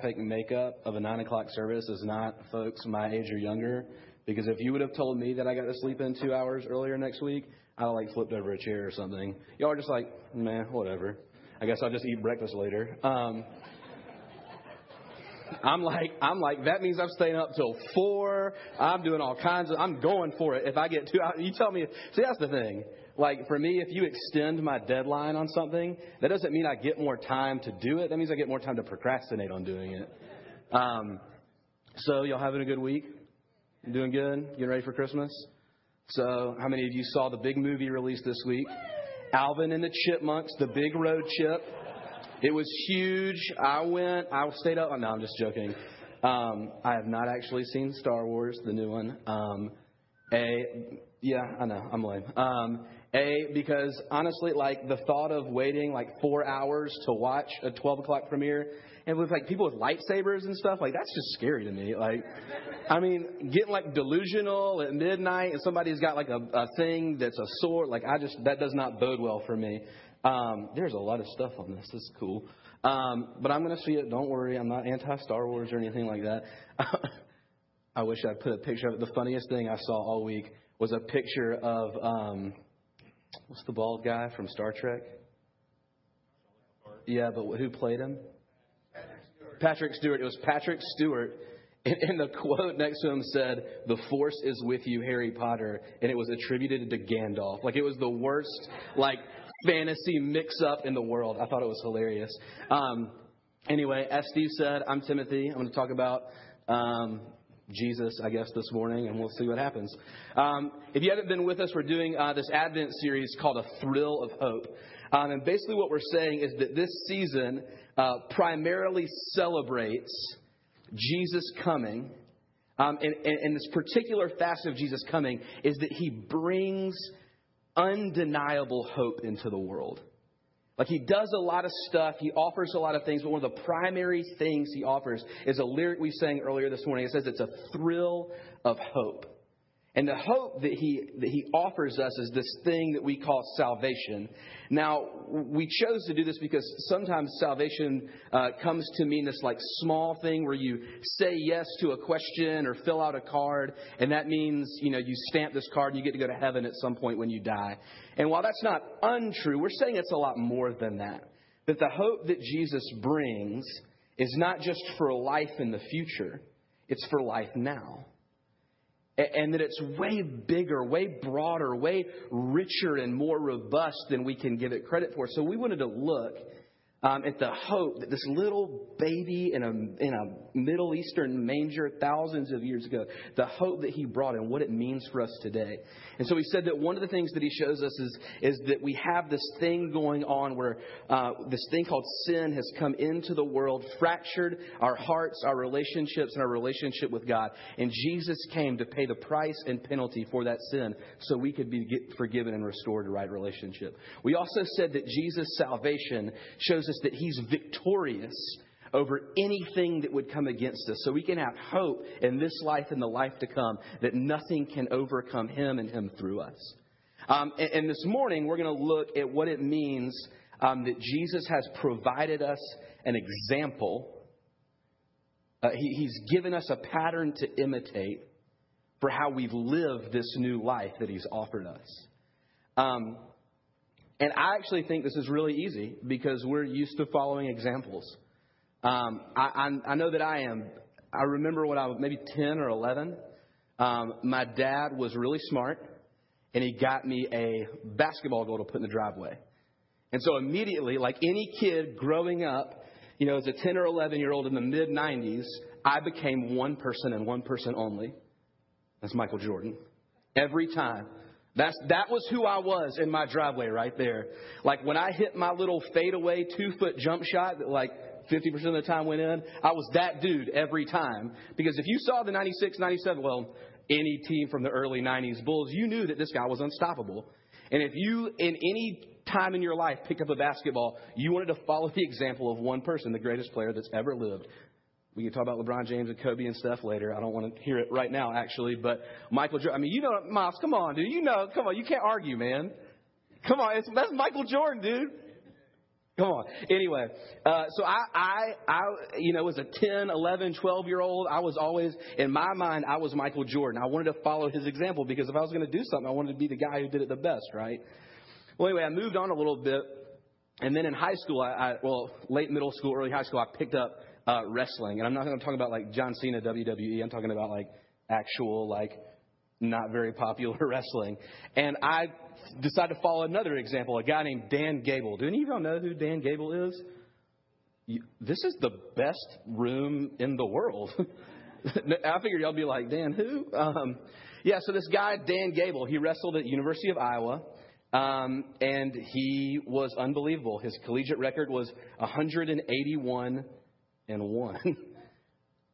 graphic makeup of a nine o'clock service is not folks my age or younger. Because if you would have told me that I got to sleep in two hours earlier next week, I'd have like flipped over a chair or something. Y'all are just like, man, whatever. I guess I'll just eat breakfast later. Um, I'm like, I'm like, that means I'm staying up till four. I'm doing all kinds of, I'm going for it. If I get two hours, you tell me, see, that's the thing. Like, for me, if you extend my deadline on something, that doesn't mean I get more time to do it. That means I get more time to procrastinate on doing it. Um, so, y'all having a good week? Doing good? Getting ready for Christmas? So, how many of you saw the big movie released this week? Alvin and the Chipmunks, the big road chip. It was huge. I went, I stayed up. Oh, No, I'm just joking. Um, I have not actually seen Star Wars, the new one. Um, a, yeah, I know, I'm lame. Um, a, because honestly, like the thought of waiting like four hours to watch a 12 o'clock premiere, and with like people with lightsabers and stuff, like that's just scary to me. Like, I mean, getting like delusional at midnight and somebody's got like a, a thing that's a sword, like I just, that does not bode well for me. Um, there's a lot of stuff on this. This is cool. Um, but I'm going to see it. Don't worry. I'm not anti Star Wars or anything like that. I wish I'd put a picture of it. The funniest thing I saw all week was a picture of um, what's the bald guy from Star Trek? Yeah, but who played him? Patrick Stewart. It was Patrick Stewart. And, the quote next to him said, The force is with you, Harry Potter. And it was attributed to Gandalf. Like it was the worst, like, fantasy mix up in the world. I thought it was hilarious. Um, anyway, as Steve said, I'm Timothy. I'm going to talk about um, Jesus, I guess, this morning, and we'll see what happens. Um, if you haven't been with us, we're doing uh, this Advent series called A Thrill of Hope. Um, and basically, what we're saying is that this season uh, primarily celebrates Jesus coming. Um, and, and, and this particular facet of Jesus coming is that he brings undeniable hope into the world. Like he does a lot of stuff, he offers a lot of things, but one of the primary things he offers is a lyric we sang earlier this morning. It says it's a thrill of hope. And the hope that he, that he offers us is this thing that we call salvation. Now, we chose to do this because sometimes salvation uh, comes to mean this like small thing where you say yes to a question or fill out a card, and that means, you know, you stamp this card and you get to go to heaven at some point when you die. And while that's not untrue, we're saying it's a lot more than that. That the hope that Jesus brings is not just for life in the future, it's for life now and that it's way bigger, way broader, way richer and more robust than we can give it credit for. So we wanted to look um, at the hope that this little baby in a, in a Middle Eastern manger thousands of years ago, the hope that he brought and what it means for us today. And so he said that one of the things that he shows us is, is that we have this thing going on where uh, this thing called sin has come into the world, fractured our hearts, our relationships, and our relationship with God. And Jesus came to pay the price and penalty for that sin so we could be forgiven and restored to right relationship. We also said that Jesus' salvation shows us that he's victorious over anything that would come against us. So we can have hope in this life and the life to come that nothing can overcome him and him through us. Um, and, and, this morning, we're going to look at what it means um, that Jesus has provided us an example. Uh, he, he's given us a pattern to imitate for how we've lived this new life that he's offered us. Um, and I actually think this is really easy because we're used to following examples. Um, I, I, I, know that I am. I remember when I was maybe 10 or 11, um, my dad was really smart and he got me a basketball goal to put in the driveway. And so immediately, like any kid growing up, you know, as a 10 or 11 year old in the mid 90s, I became one person and one person only. That's Michael Jordan. Every time. That's, that was who I was in my driveway right there. Like when I hit my little fadeaway two foot jump shot that like 50% of the time went in, I was that dude every time. Because if you saw the 96, 97, well, any team from the early 90s Bulls, you knew that this guy was unstoppable. And if you, in any time in your life, picked up a basketball, you wanted to follow the example of one person, the greatest player that's ever lived. We can talk about LeBron James and Kobe and stuff later. I don't want to hear it right now, actually. But Michael Jordan, I mean, you know, Miles, come on, dude. You know, come on. You can't argue, man. Come on. It's, that's Michael Jordan, dude. Come on. Anyway, uh, so I, I, I, you know, as a 10, 11, 12 year old, I was always, in my mind, I was Michael Jordan. I wanted to follow his example because if I was going to do something, I wanted to be the guy who did it the best, right? Well, anyway, I moved on a little bit. And then in high school, I, I well, late middle school, early high school, I picked up uh, wrestling. And I'm not going to talk about like John Cena, WWE. I'm talking about like actual, like, not very popular wrestling. And I decided to follow another example, a guy named Dan Gable. Do any of y'all know who Dan Gable is? You, this is the best room in the world. I figured y'all be like, Dan, who? Um, yeah, so this guy, Dan Gable, he wrestled at University of Iowa. Um, and he was unbelievable. His collegiate record was 181 and 1.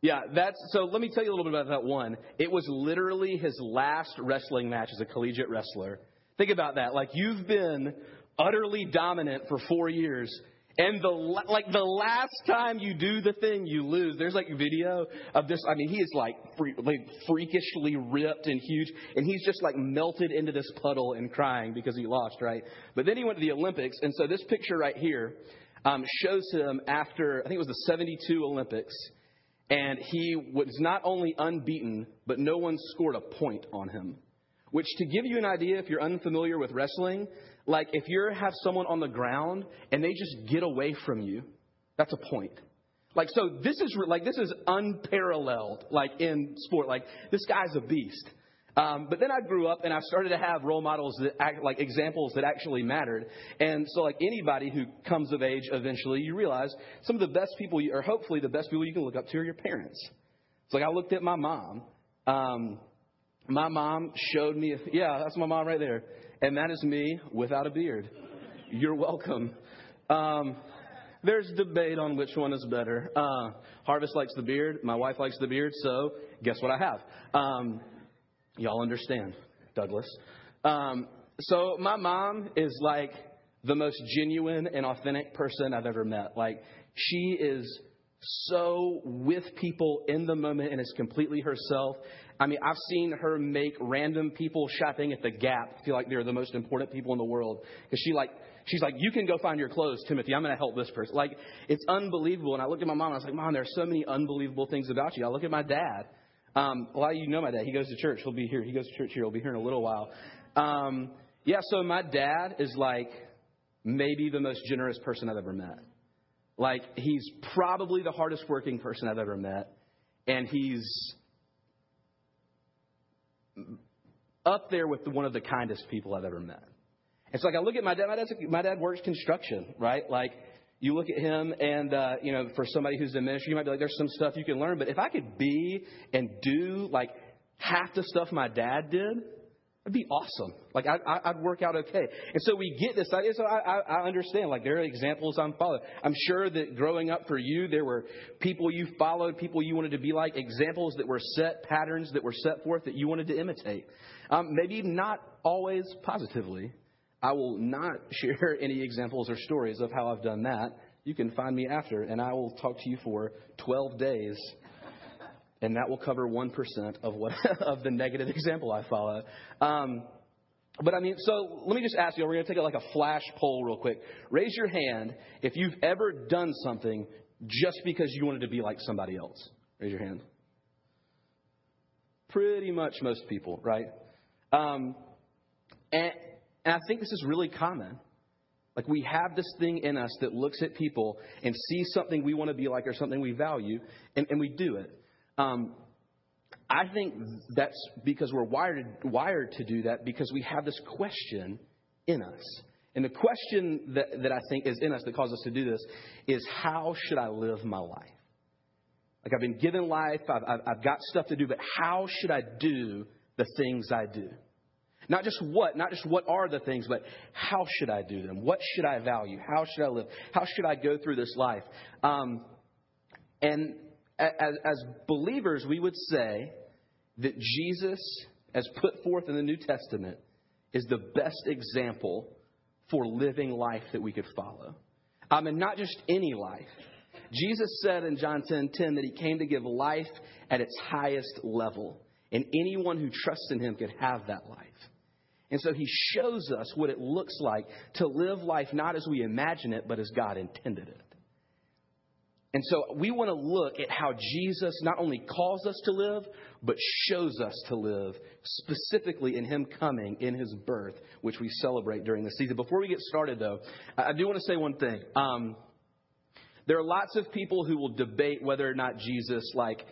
Yeah, that's so. Let me tell you a little bit about that one. It was literally his last wrestling match as a collegiate wrestler. Think about that. Like you've been utterly dominant for four years, and the like the last time you do the thing, you lose. There's like video of this. I mean, he is like, free, like freakishly ripped and huge, and he's just like melted into this puddle and crying because he lost, right? But then he went to the Olympics, and so this picture right here um, shows him after I think it was the '72 Olympics and he was not only unbeaten, but no one scored a point on him. Which, to give you an idea, if you're unfamiliar with wrestling, like if you have someone on the ground and they just get away from you, that's a point. Like so, this is like this is unparalleled. Like in sport, like this guy's a beast. Um, but then I grew up and I started to have role models that act like examples that actually mattered. And so, like anybody who comes of age eventually, you realize some of the best people, you, or hopefully the best people you can look up to, are your parents. It's like I looked at my mom. Um, my mom showed me, yeah, that's my mom right there. And that is me without a beard. You're welcome. Um, there's debate on which one is better. Uh, Harvest likes the beard. My wife likes the beard. So guess what I have? Um, Y'all understand, Douglas. Um, so my mom is like the most genuine and authentic person I've ever met. Like she is so with people in the moment and is completely herself. I mean, I've seen her make random people shopping at the Gap feel like they're the most important people in the world because she like she's like, you can go find your clothes, Timothy. I'm going to help this person. Like it's unbelievable. And I looked at my mom and I was like, Mom, there's so many unbelievable things about you. I look at my dad. Um, a lot of you know my dad. He goes to church. He'll be here. He goes to church here. He'll be here in a little while. Um, yeah, so my dad is like maybe the most generous person I've ever met. Like, he's probably the hardest working person I've ever met. And he's up there with one of the kindest people I've ever met. It's so, like I look at my dad. My, dad's, my dad works construction, right? Like you look at him and, uh, you know, for somebody who's in ministry, you might be like, there's some stuff you can learn. But if I could be and do like half the stuff my dad did, it'd be awesome. Like I, I'd work out okay. And so we get this idea. So I, I understand. Like there are examples I'm following. I'm sure that growing up for you, there were people you followed, people you wanted to be like, examples that were set, patterns that were set forth that you wanted to imitate. Um, maybe not always positively. I will not share any examples or stories of how I've done that. You can find me after, and I will talk to you for 12 days, and that will cover 1% of, what, of the negative example I follow. Um, but I mean, so let me just ask you, we're going to take like a flash poll real quick. Raise your hand if you've ever done something just because you wanted to be like somebody else. Raise your hand. Pretty much most people, right? Um, and, and I think this is really common. Like we have this thing in us that looks at people and sees something we want to be like or something we value, and, and we do it. Um, I think that's because we're wired, wired to do that because we have this question in us. And the question that, that I think is in us that causes us to do this is how should I live my life? Like I've been given life, I've, I've, I've got stuff to do, but how should I do the things I do? Not just what, not just what are the things, but how should I do them? What should I value? How should I live? How should I go through this life? Um, and as, as believers, we would say that Jesus, as put forth in the New Testament, is the best example for living life that we could follow. Um, and not just any life. Jesus said in John 10 10 that he came to give life at its highest level. And anyone who trusts in him could have that life. And so he shows us what it looks like to live life not as we imagine it, but as God intended it. And so we want to look at how Jesus not only calls us to live, but shows us to live, specifically in Him coming in His birth, which we celebrate during the season. Before we get started, though, I do want to say one thing. Um, there are lots of people who will debate whether or not Jesus, like,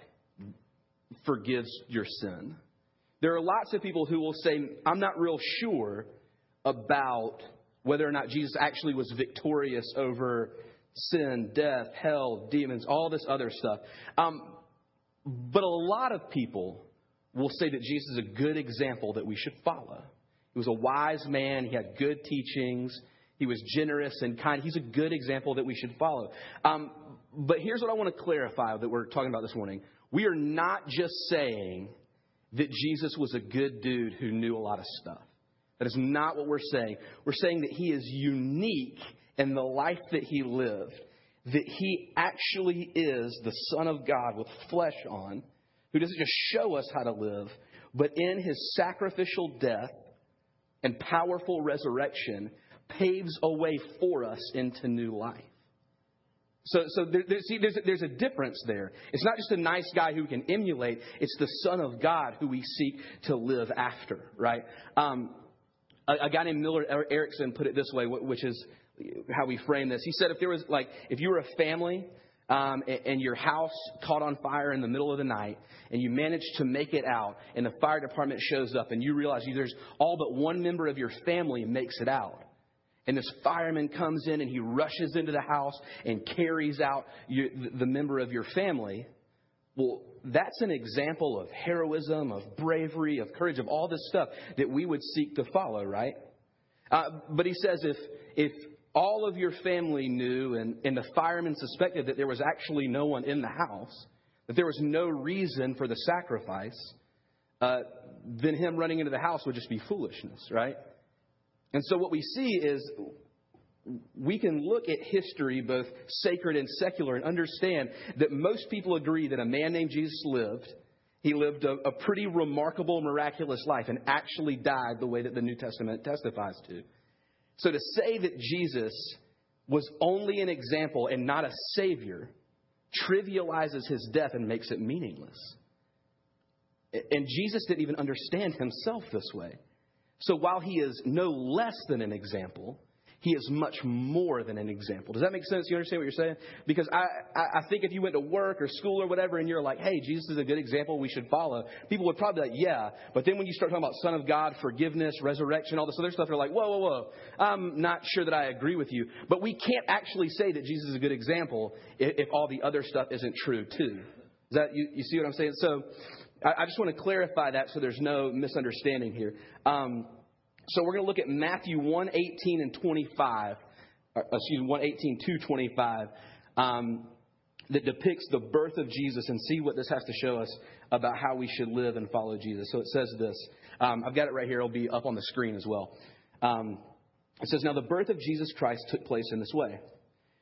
forgives your sin. There are lots of people who will say, I'm not real sure about whether or not Jesus actually was victorious over sin, death, hell, demons, all this other stuff. Um, but a lot of people will say that Jesus is a good example that we should follow. He was a wise man, he had good teachings, he was generous and kind. He's a good example that we should follow. Um, but here's what I want to clarify that we're talking about this morning. We are not just saying that Jesus was a good dude who knew a lot of stuff. That is not what we're saying. We're saying that he is unique in the life that he lived, that he actually is the Son of God with flesh on, who doesn't just show us how to live, but in his sacrificial death and powerful resurrection paves a way for us into new life. So, so there, there, see, there's a, there's a difference there. It's not just a nice guy who can emulate. It's the Son of God who we seek to live after, right? Um, a, a, guy named Millard Erickson put it this way, which is how we frame this. He said if there was like, if you were a family um, and, and your house caught on fire in the middle of the night and you managed to make it out and the fire department shows up and you realize there's all but one member of your family makes it out and this fireman comes in and he rushes into the house and carries out you, the member of your family. Well, that's an example of heroism, of bravery, of courage, of all this stuff that we would seek to follow, right? Uh, but he says if, if all of your family knew and, and the fireman suspected that there was actually no one in the house, that there was no reason for the sacrifice, uh, then him running into the house would just be foolishness, right? And so what we see is we can look at history, both sacred and secular, and understand that most people agree that a man named Jesus lived. He lived a, a, pretty remarkable, miraculous life and actually died the way that the New Testament testifies to. So to say that Jesus was only an example and not a savior trivializes his death and makes it meaningless. And Jesus didn't even understand himself this way. So while he is no less than an example, he is much more than an example. Does that make sense? You understand what you're saying? Because I, I think if you went to work or school or whatever and you're like, hey, Jesus is a good example we should follow, people would probably be like, yeah. But then when you start talking about Son of God, forgiveness, resurrection, all this other stuff, they're like, whoa, whoa, whoa. I'm not sure that I agree with you. But we can't actually say that Jesus is a good example if, if all the other stuff isn't true, too. Is that, you, you see what I'm saying? So I, just want to clarify that so there's no misunderstanding here. Um, so we're going to look at Matthew 1 18 and 25, uh, excuse me, 1 18 to 25, um, that depicts the birth of Jesus and see what this has to show us about how we should live and follow Jesus. So it says this. Um, I've got it right here. It'll be up on the screen as well. Um, it says, Now the birth of Jesus Christ took place in this way.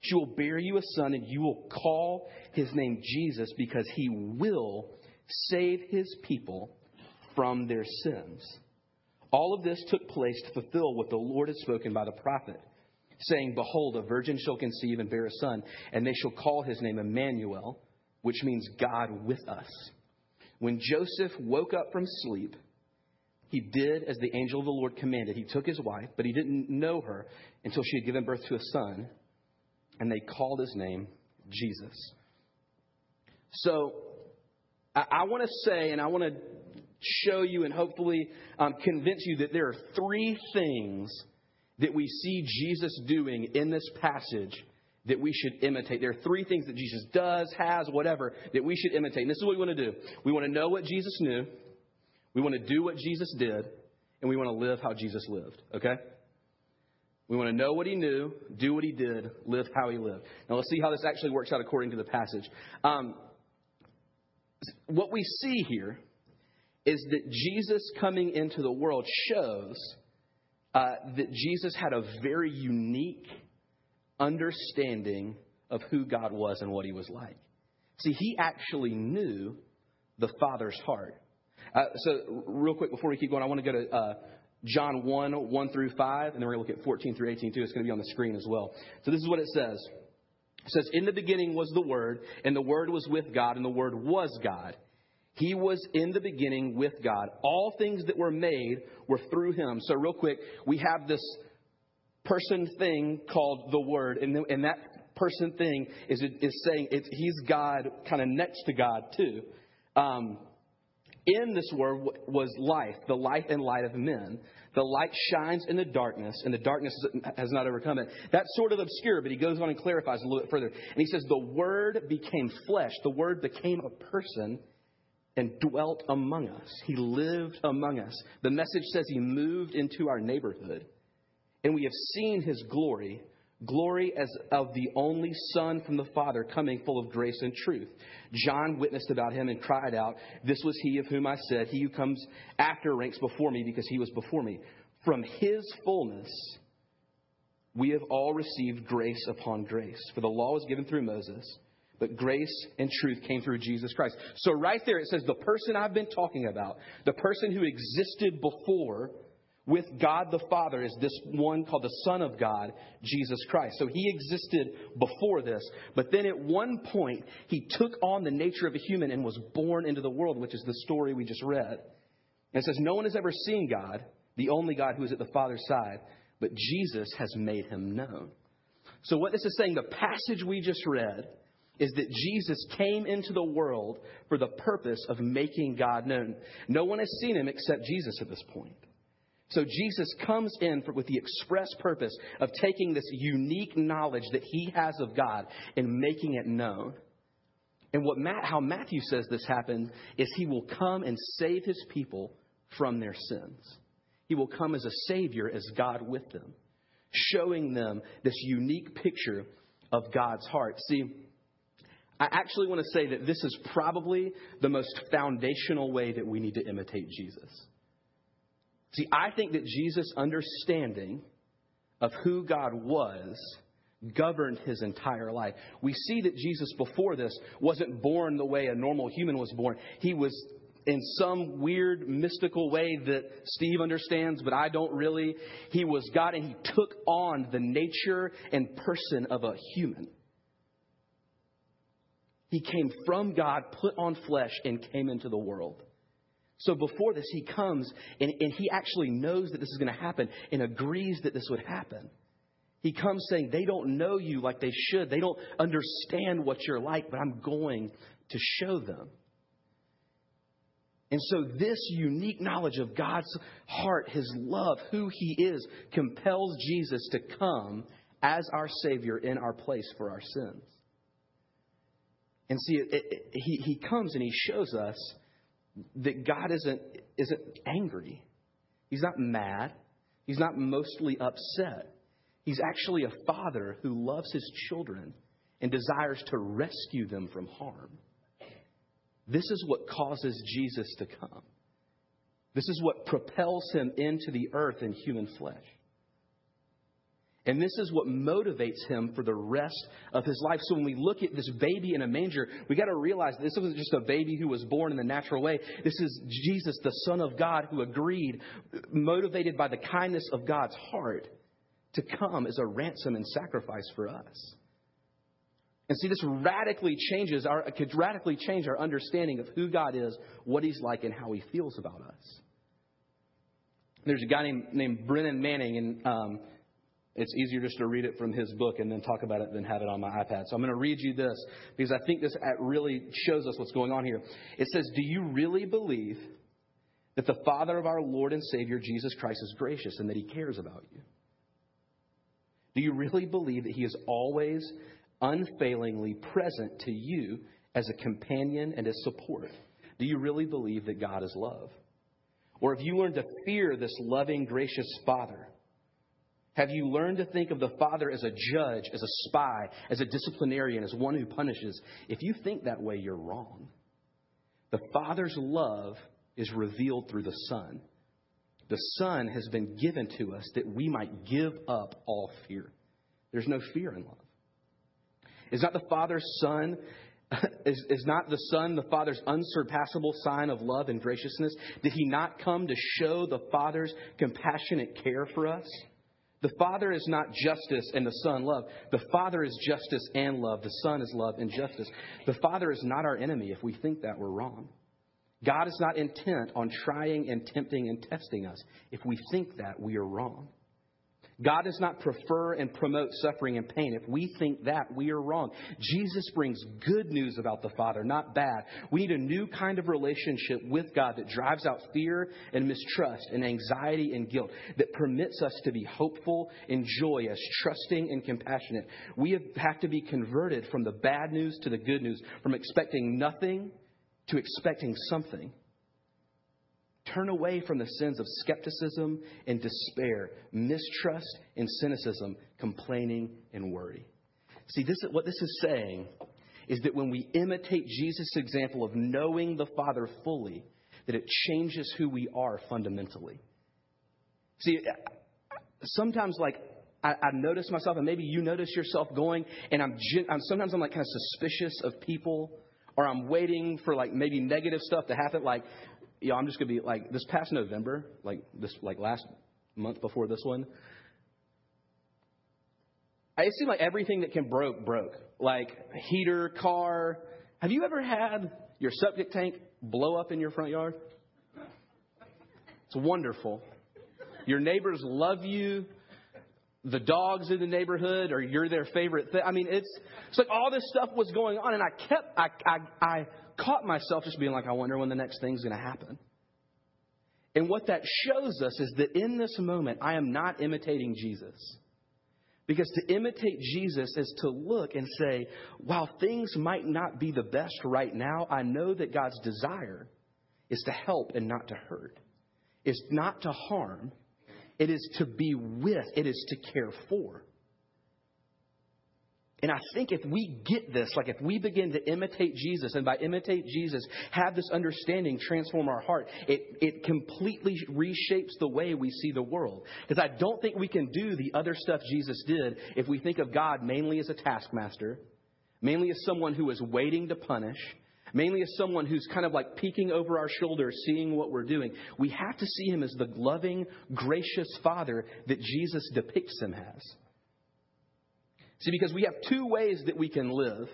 She will bear you a son, and you will call his name Jesus, because he will save his people from their sins. All of this took place to fulfill what the Lord had spoken by the prophet, saying, Behold, a virgin shall conceive and bear a son, and they shall call his name Emmanuel, which means God with us. When Joseph woke up from sleep, he did as the angel of the Lord commanded. He took his wife, but he didn't know her until she had given birth to a son, and they called his name Jesus. So, I, I want to say, and I want to show you and hopefully um, convince you that there are three things that we see Jesus doing in this passage that we should imitate. There are three things that Jesus does, has, whatever, that we should imitate. And this is what we want to do. We want to know what Jesus knew. We want to do what Jesus did. and we want to live how Jesus lived, okay? We want to know what he knew, do what he did, live how he lived. Now let's see how this actually works out according to the passage. Um, what we see here is that Jesus coming into the world shows uh, that Jesus had a very unique understanding of who God was and what he was like. See, he actually knew the Father's heart. Uh, so, real quick before we keep going, I want to go to uh, John 1, 1 through 5, and then we're going to look at 14 through 18 too. It's going to be on the screen as well. So this is what it says. It says, In the beginning was the Word, and the Word was with God, and the Word was God. He was in the beginning with God. All things that were made were through him. So, real quick, we have this person thing called the Word, and, and that person thing is, is saying it's, he's God, kind of next to God, too. Um, in this word was life, the life and light of men. The light shines in the darkness, and the darkness has not overcome it. That's sort of obscure, but he goes on and clarifies a little bit further. And he says, The Word became flesh. The Word became a person and dwelt among us. He lived among us. The message says he moved into our neighborhood. And we have seen his glory, glory as of the only Son from the Father, coming full of grace and truth. John witnessed about him and cried out, This was he of whom I said, He who comes after ranks before me because he was before me. From his fullness, we have all received grace upon grace. For the law was given through Moses, but grace and truth came through Jesus Christ. So, right there, it says the person I've been talking about, the person who existed before with God the Father is this one called the Son of God, Jesus Christ. So he existed before this, but then at one point he took on the nature of a human and was born into the world, which is the story we just read. And it says, No one has ever seen God, the only God who is at the Father's side, but Jesus has made him known. So, what this is saying, the passage we just read, is that Jesus came into the world for the purpose of making God known. No one has seen him except Jesus at this point. So Jesus comes in with the express purpose of taking this unique knowledge that he has of God and making it known. And what Matt, how Matthew says this happened is he will come and save his people from their sins. He will come as a savior, as God with them, showing them this unique picture of God's heart. See, I actually want to say that this is probably the most foundational way that we need to imitate Jesus. See, I think that Jesus' understanding of who God was governed his entire life. We see that Jesus before this wasn't born the way a normal human was born. He was in some weird mystical way that Steve understands, but I don't really. He was God and he took on the nature and person of a human. He came from God, put on flesh, and came into the world. So before this, he comes and, and he actually knows that this is going to happen and agrees that this would happen. He comes saying, They don't know you like they should. They don't understand what you're like, but I'm going to show them. And so, this unique knowledge of God's heart, His love, who He is, compels Jesus to come as our Savior in our place for our sins. And see, it, it, he, he comes and He shows us that God isn't, isn't angry. He's not mad. He's not mostly upset. He's actually a father who loves his children and desires to rescue them from harm. This is what causes Jesus to come. This is what propels him into the earth in human flesh. And this is what motivates him for the rest of his life. So when we look at this baby in a manger, we got to realize this wasn't just a baby who was born in the natural way. This is Jesus, the Son of God, who agreed, motivated by the kindness of God's heart, to come as a ransom and sacrifice for us. And see, this radically changes our, could radically change our understanding of who God is, what He's like, and how He feels about us. There's a guy named, named Brennan Manning, and um, it's easier just to read it from his book and then talk about it than have it on my iPad. So I'm going to read you this because I think this really shows us what's going on here. It says, Do you really believe that the Father of our Lord and Savior Jesus Christ is gracious and that he cares about you? Do you really believe that he is always unfailingly present to you as a companion and as support? Do you really believe that God is love? Or have you learned to fear this loving, gracious Father? Have you learned to think of the Father as a judge, as a spy, as a disciplinarian, as one who punishes? If you think that way, you're wrong. The Father's love is revealed through the Son. The Son has been given to us that we might give up all fear. There's no fear in love. Is not the Father's Son is, is not the Son the Father's unsurpassable sign of love and graciousness? Did he not come to show the Father's compassionate care for us? The Father is not justice and the Son love. The Father is justice and love. The Son is love and justice. The Father is not our enemy. If we think that, we're wrong. God is not intent on trying and tempting and testing us. If we think that, we are wrong. God does not prefer and promote suffering and pain. If we think that, we are wrong. Jesus brings good news about the Father, not bad. We need a new kind of relationship with God that drives out fear and mistrust and anxiety and guilt, that permits us to be hopeful and joyous, trusting and compassionate. We have have to be converted from the bad news to the good news, from expecting nothing to expecting something. Turn away from the sins of skepticism and despair, mistrust and cynicism, complaining and worry. See, this is, what this is saying is that when we imitate Jesus' example of knowing the Father fully, that it changes who we are fundamentally. See, sometimes like I, I notice myself, and maybe you notice yourself going, and I'm, I'm sometimes I'm like kind of suspicious of people, or I'm waiting for like maybe negative stuff to happen. Like you know, I'm just gonna be like this past November, like this, like last month before this one. It seemed like everything that can broke broke, like heater, car. Have you ever had your septic tank blow up in your front yard? It's wonderful. Your neighbors love you. The dogs in the neighborhood, or you're their favorite thing. I mean, it's it's like all this stuff was going on, and I kept I I, I caught myself just being like, I wonder when the next thing's going to happen. And what that shows us is that in this moment, I am not imitating Jesus. Because to imitate Jesus is to look and say, while things might not be the best right now, I know that God's desire is to help and not to hurt, is not to harm, it is to be with, it is to care for. And I think if we get this, like if we begin to imitate Jesus, and by imitate Jesus, have this understanding transform our heart, it, it completely reshapes the way we see the world. Because I don't think we can do the other stuff Jesus did if we think of God mainly as a taskmaster, mainly as someone who is waiting to punish, mainly as someone who's kind of like peeking over our shoulder, seeing what we're doing. We have to see him as the loving, gracious Father that Jesus depicts him as. See, because we have two ways that we can live.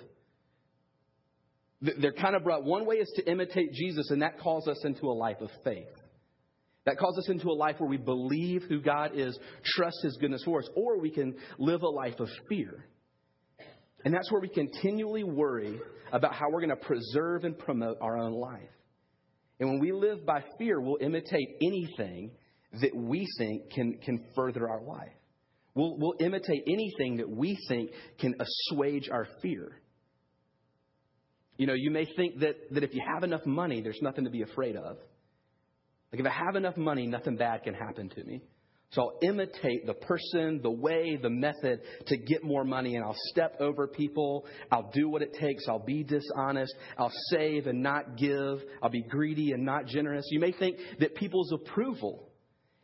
They're kind of brought. One way is to imitate Jesus, and that calls us into a life of faith. That calls us into a life where we believe who God is, trust His goodness for us, or we can live a life of fear. And that's where we continually worry about how we're going to preserve and promote our own life. And when we live by fear, we'll imitate anything that we think can, can further our life. We'll, we'll imitate anything that we think can assuage our fear. You know, you may think that, that if you have enough money, there's nothing to be afraid of. Like, if I have enough money, nothing bad can happen to me. So I'll imitate the person, the way, the method to get more money, and I'll step over people. I'll do what it takes. I'll be dishonest. I'll save and not give. I'll be greedy and not generous. You may think that people's approval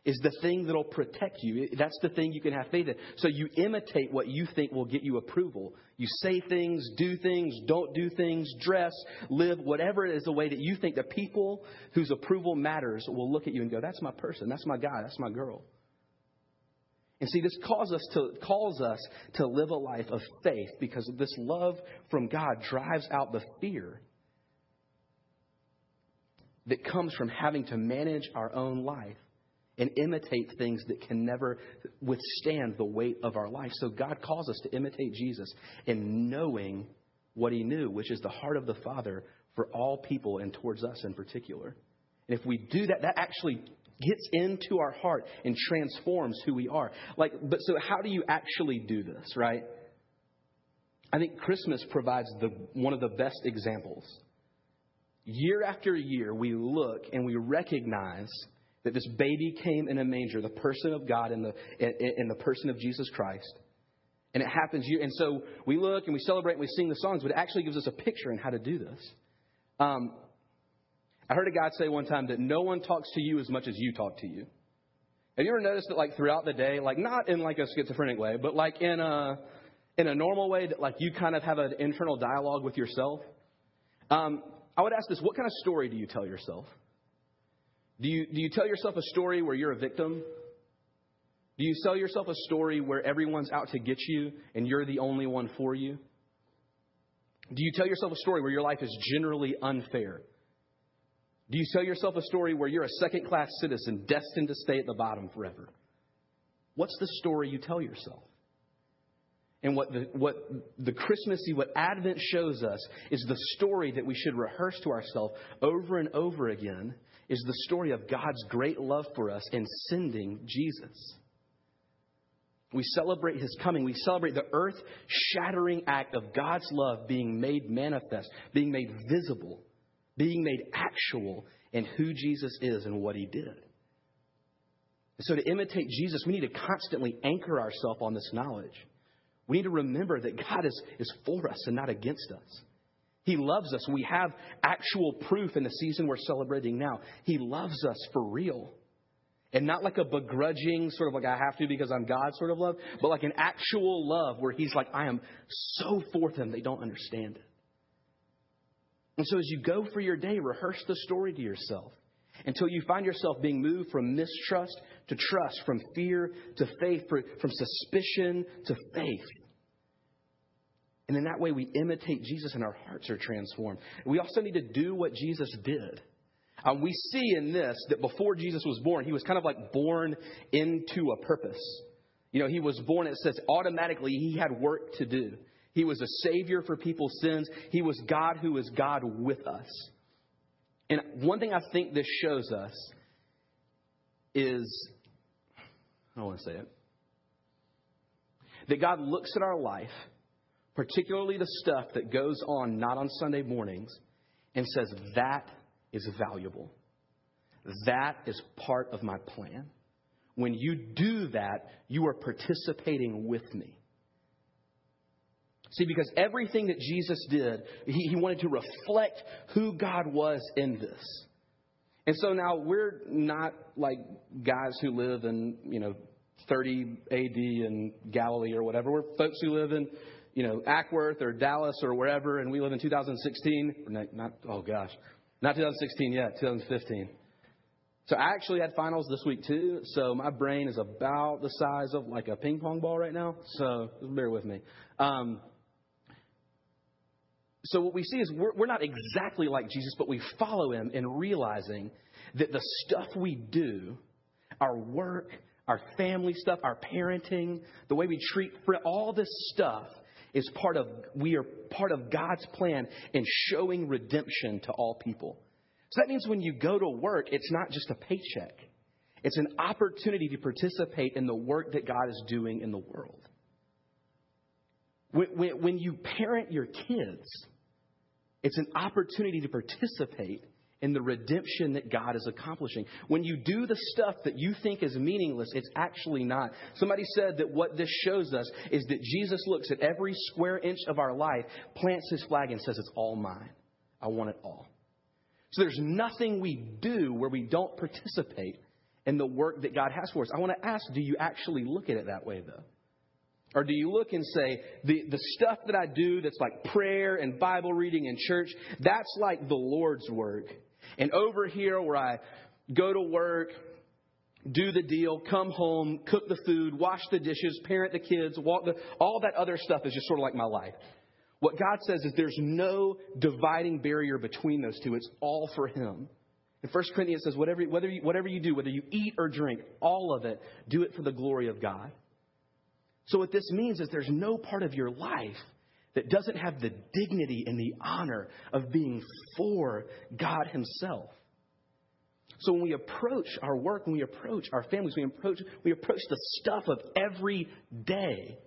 is the thing that'll protect you. That's the thing you can have faith in. So you imitate what you think will get you approval. You say things, do things, don't do things, dress, live, whatever it is the way that you think the people whose approval matters will look at you and go, that's my person, that's my guy, that's my girl. And see, this calls us to calls us to live a life of faith because this love from God drives out the fear that comes from having to manage our own life and imitate things that can never withstand the weight of our life. So God calls us to imitate Jesus in knowing what he knew, which is the heart of the Father for all people and towards us in particular. And if we do that, that actually gets into our heart and transforms who we are. Like, but so how do you actually do this, right? I think Christmas provides the, one of the best examples. Year after year, we look and we recognize that this baby came in a manger, the person of God and the, in, in the person of Jesus Christ. And it happens year. And so we look and we celebrate and we sing the songs, but it actually gives us a picture on how to do this. Um, I heard a guy say one time that no one talks to you as much as you talk to you. Have you ever noticed that, like throughout the day, like not in like a schizophrenic way, but like in a in a normal way, that like you kind of have an internal dialogue with yourself? Um, I would ask this: What kind of story do you tell yourself? Do you do you tell yourself a story where you're a victim? Do you sell yourself a story where everyone's out to get you and you're the only one for you? Do you tell yourself a story where your life is generally unfair? Do you tell yourself a story where you're a second class citizen destined to stay at the bottom forever? What's the story you tell yourself? And what the, what the Christmassy, what Advent shows us is the story that we should rehearse to ourselves over and over again is the story of God's great love for us in sending Jesus. We celebrate his coming. We celebrate the earth shattering act of God's love being made manifest, being made visible, being made actual in who Jesus is and what he did. And so, to imitate Jesus, we need to constantly anchor ourselves on this knowledge. We need to remember that God is, is for us and not against us. He loves us. We have actual proof in the season we're celebrating now. He loves us for real. And not like a begrudging, sort of like I have to because I'm God sort of love, but like an actual love where He's like, I am so for them, they don't understand it. And so as you go for your day, rehearse the story to yourself until you find yourself being moved from mistrust to trust, from fear to faith, from suspicion to faith. And in that way, we imitate Jesus and our hearts are transformed. We also need to do what Jesus did. Um, we see in this that before Jesus was born, he was kind of like born into a purpose. You know, he was born, it says automatically he had work to do. He was a savior for people's sins. He was God who is God with us. And one thing I think this shows us is I don't want to say it. That God looks at our life, particularly the stuff that goes on not on Sunday mornings, and says, That is valuable. That is part of my plan. When you do that, you are participating with me. See, because everything that Jesus did, he, he wanted to reflect who God was in this. And so now we're not like guys who live in, you know, 30 AD in Galilee or whatever. We're folks who live in, you know, Acworth or Dallas or wherever, and we live in 2016. Not, not oh gosh, not 2016 yet, 2015. So I actually had finals this week too. So my brain is about the size of like a ping pong ball right now. So bear with me. Um, so what we see is we're, we're not exactly like Jesus, but we follow him in realizing that the stuff we do, our work, our family stuff, our parenting, the way we treat all this stuff is part of we are part of God's plan in showing redemption to all people. So that means when you go to work, it's not just a paycheck. It's an opportunity to participate in the work that God is doing in the world. When, when, when you parent your kids, it's an opportunity to participate in the redemption that God is accomplishing. When you do the stuff that you think is meaningless, it's actually not. Somebody said that what this shows us is that Jesus looks at every square inch of our life, plants his flag, and says, It's all mine. I want it all. So there's nothing we do where we don't participate in the work that God has for us. I want to ask do you actually look at it that way, though? Or do you look and say, the, the stuff that I do that's like prayer and Bible reading and church, that's like the Lord's work. And over here where I go to work, do the deal, come home, cook the food, wash the dishes, parent the kids, walk the, all that other stuff is just sort of like my life. What God says is there's no dividing barrier between those two. It's all for Him. In 1 Corinthians says, whatever, whether you, whatever you do, whether you eat or drink, all of it, do it for the glory of God. So, what this means is there's no part of your life that doesn't have the dignity and the honor of being for God Himself. So when we approach our work, when we approach our families, we approach, we approach the stuff of every day,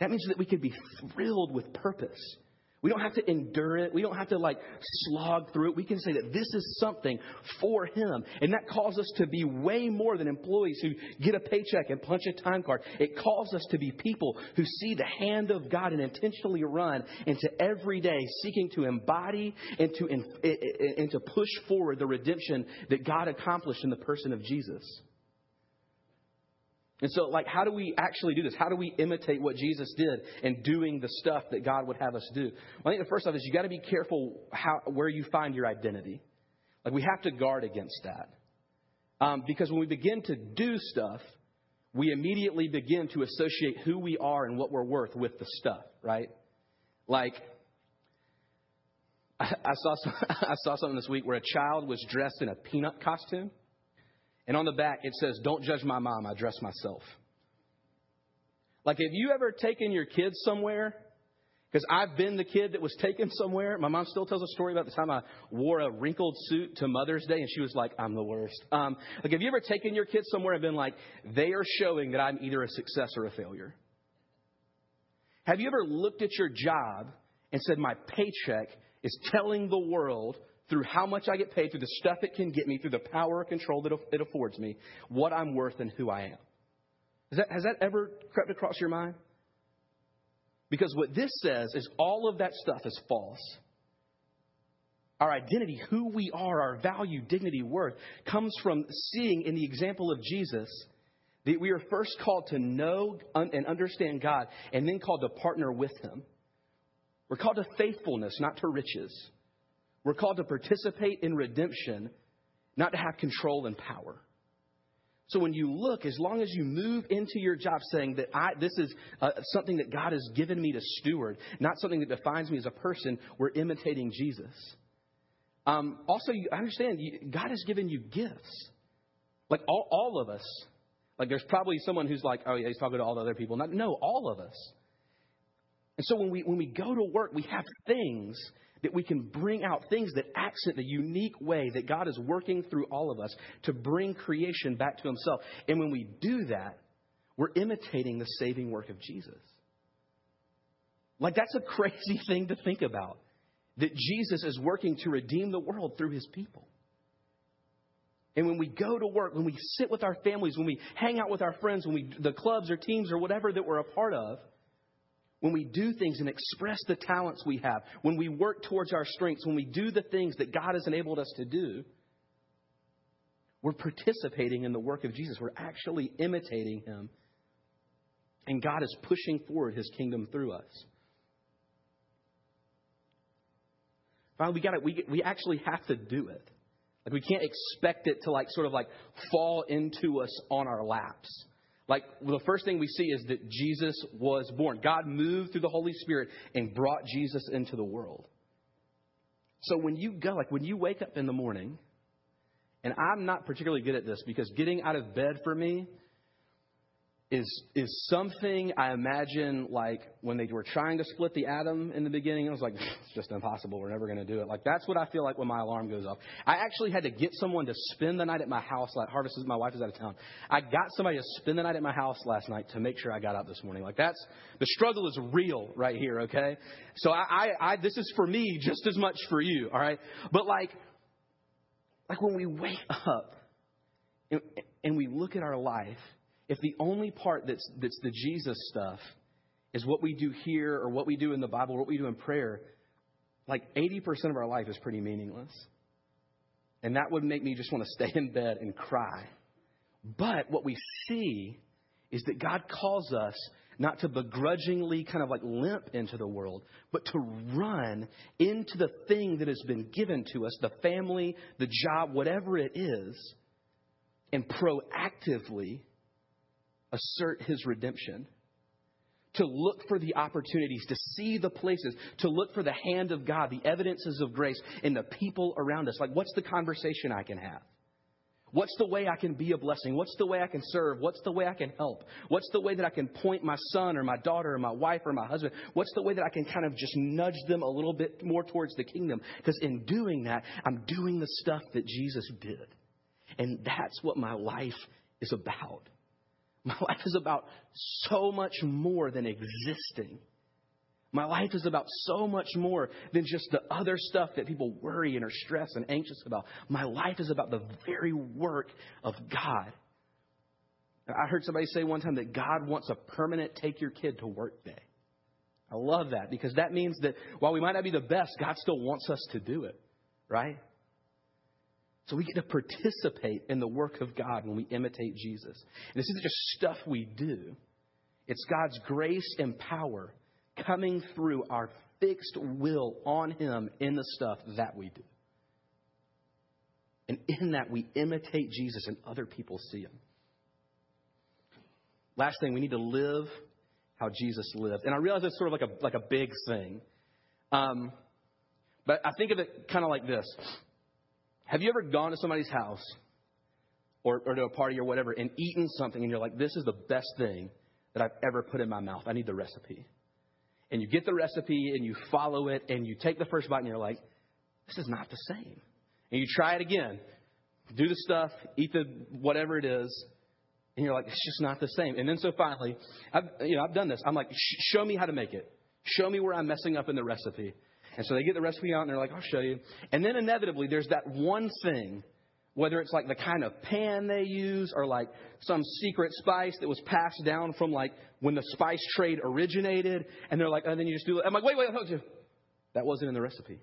that means that we can be thrilled with purpose. We don't have to endure it. We don't have to like slog through it. We can say that this is something for Him. And that calls us to be way more than employees who get a paycheck and punch a time card. It calls us to be people who see the hand of God and intentionally run into every day seeking to embody and to, and to push forward the redemption that God accomplished in the person of Jesus. And so, like, how do we actually do this? How do we imitate what Jesus did in doing the stuff that God would have us do? Well, I think the first off is you got to be careful how, where you find your identity. Like, we have to guard against that. Um, because when we begin to do stuff, we immediately begin to associate who we are and what we're worth with the stuff, right? Like, I, I saw some, I saw something this week where a child was dressed in a peanut costume. And on the back, it says, Don't judge my mom, I dress myself. Like, have you ever taken your kids somewhere? Because I've been the kid that was taken somewhere. My mom still tells a story about the time I wore a wrinkled suit to Mother's Day, and she was like, I'm the worst. Um, like, have you ever taken your kids somewhere and been like, they are showing that I'm either a success or a failure? Have you ever looked at your job and said, My paycheck is telling the world through how much I get paid, through the stuff it can get me, through the power and control that it affords me, what I'm worth and who I am. That, has that ever crept across your mind? Because what this says is all of that stuff is false. Our identity, who we are, our value, dignity, worth, comes from seeing in the example of Jesus that we are first called to know and understand God and then called to partner with Him. We're called to faithfulness, not to riches. We're called to participate in redemption, not to have control and power. So when you look, as long as you move into your job saying that I, this is uh, something that God has given me to steward, not something that defines me as a person, we're imitating Jesus. Um, also, you understand you, God has given you gifts. Like all, all of us. Like there's probably someone who's like, oh yeah, he's talking to all the other people. Not, no, all of us. And so when we when we go to work, we have things that we can bring out things that accent the unique way that God is working through all of us to bring creation back to Himself. And when we do that, we're imitating the saving work of Jesus. Like, that's a crazy thing to think about that Jesus is working to redeem the world through His people. And when we go to work, when we sit with our families, when we hang out with our friends, when we, the clubs or teams or whatever that we're a part of, when we do things and express the talents we have, when we work towards our strengths, when we do the things that God has enabled us to do, we're participating in the work of Jesus. We're actually imitating Him. And God is pushing forward His kingdom through us. Finally, we got it. we, we actually have to do it. Like we can't expect it to like sort of like fall into us on our laps. Like the first thing we see is that Jesus was born. God moved through the Holy Spirit and brought Jesus into the world. So when you go, like when you wake up in the morning, and I'm not particularly good at this because getting out of bed for me is is something I imagine like when they were trying to split the atom in the beginning. I was like, it's just impossible. We're never going to do it. Like that's what I feel like when my alarm goes off. I actually had to get someone to spend the night at my house. Like Harvest is my wife is out of town. I got somebody to spend the night at my house last night to make sure I got up this morning. Like that's the struggle is real right here. Okay, so I, I, I this is for me just as much for you. All right, but like like when we wake up and, and we look at our life if the only part that's, that's the Jesus stuff is what we do here or what we do in the Bible, or what we do in prayer, like 80% of our life is pretty meaningless. And that would make me just want to stay in bed and cry. But what we see is that God calls us not to begrudgingly kind of like limp into the world, but to run into the thing that has been given to us the family, the job, whatever it is and proactively assert his redemption, to look for the opportunities, to see the places, to look for the hand of God, the evidences of grace in the people around us. Like, what's the conversation I can have? What's the way I can be a blessing? What's the way I can serve? What's the way I can help? What's the way that I can point my son or my daughter or my wife or my husband? What's the way that I can kind of just nudge them a little bit more towards the kingdom? Because in doing that, I'm doing the stuff that Jesus did. And that's what my life is about. My life is about so much more than existing. My life is about so much more than just the other stuff that people worry and are stressed and anxious about. My life is about the very work of God. I heard somebody say one time that God wants a permanent take your kid to work day. I love that because that means that while we might not be the best, God still wants us to do it, right? So we get to participate in the work of God when we imitate Jesus. And this isn't just stuff we do, it's God's grace and power coming through our fixed will on Him in the stuff that we do. And in that, we imitate Jesus and other people see Him. Last thing, we need to live how Jesus lived. And I realize it's sort of like a, like a big thing. Um, but I think of it kind of like this Have you ever gone to somebody's house or, or to a party or whatever and eaten something and you're like, this is the best thing that I've ever put in my mouth? I need the recipe and you get the recipe and you follow it and you take the first bite and you're like, this is not the same. And you try it again, do the stuff, eat the whatever it is, and you're like, it's just not the same. And then so finally, I've, you know, I've done this. I'm like, show me how to make it. Show me where I'm messing up in the recipe. And so they get the recipe out and they're like, I'll show you. And then inevitably, there's that one thing whether it's like the kind of pan they use or like some secret spice that was passed down from like when the spice trade originated. And they're like, and oh, then you just do it. I'm like, wait, wait, hold you. That wasn't in the recipe. And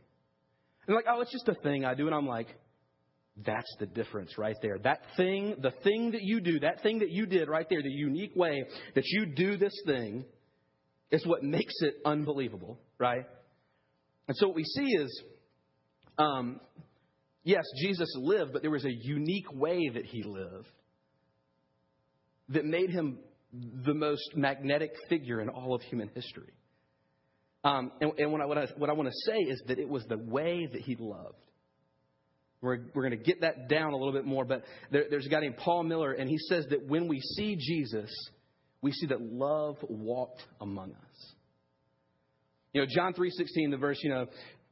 they're like, oh, it's just a thing I do. And I'm like, that's the difference right there. That thing, the thing that you do, that thing that you did right there, the unique way that you do this thing is what makes it unbelievable, right? And so what we see is um, Yes, Jesus lived, but there was a unique way that he lived that made him the most magnetic figure in all of human history. Um, and, and what I, what I, what I want to say is that it was the way that he loved. We're, we're going to get that down a little bit more, but there, there's a guy named Paul Miller, and he says that when we see Jesus, we see that love walked among us. You know, John 3.16, the verse, you know,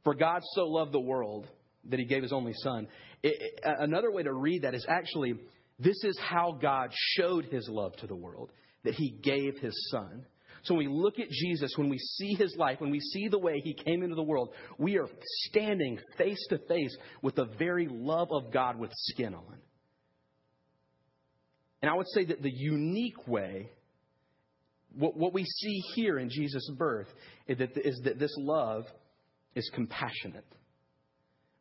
for God so loved the world that he gave his only son. It, it, another way to read that is actually, this is how God showed his love to the world, that he gave his son. So when we look at Jesus, when we see his life, when we see the way he came into the world, we are standing face to face with the very love of God with skin on. And I would say that the unique way, what, what we see here in Jesus' birth, is that, is that this love is compassionate.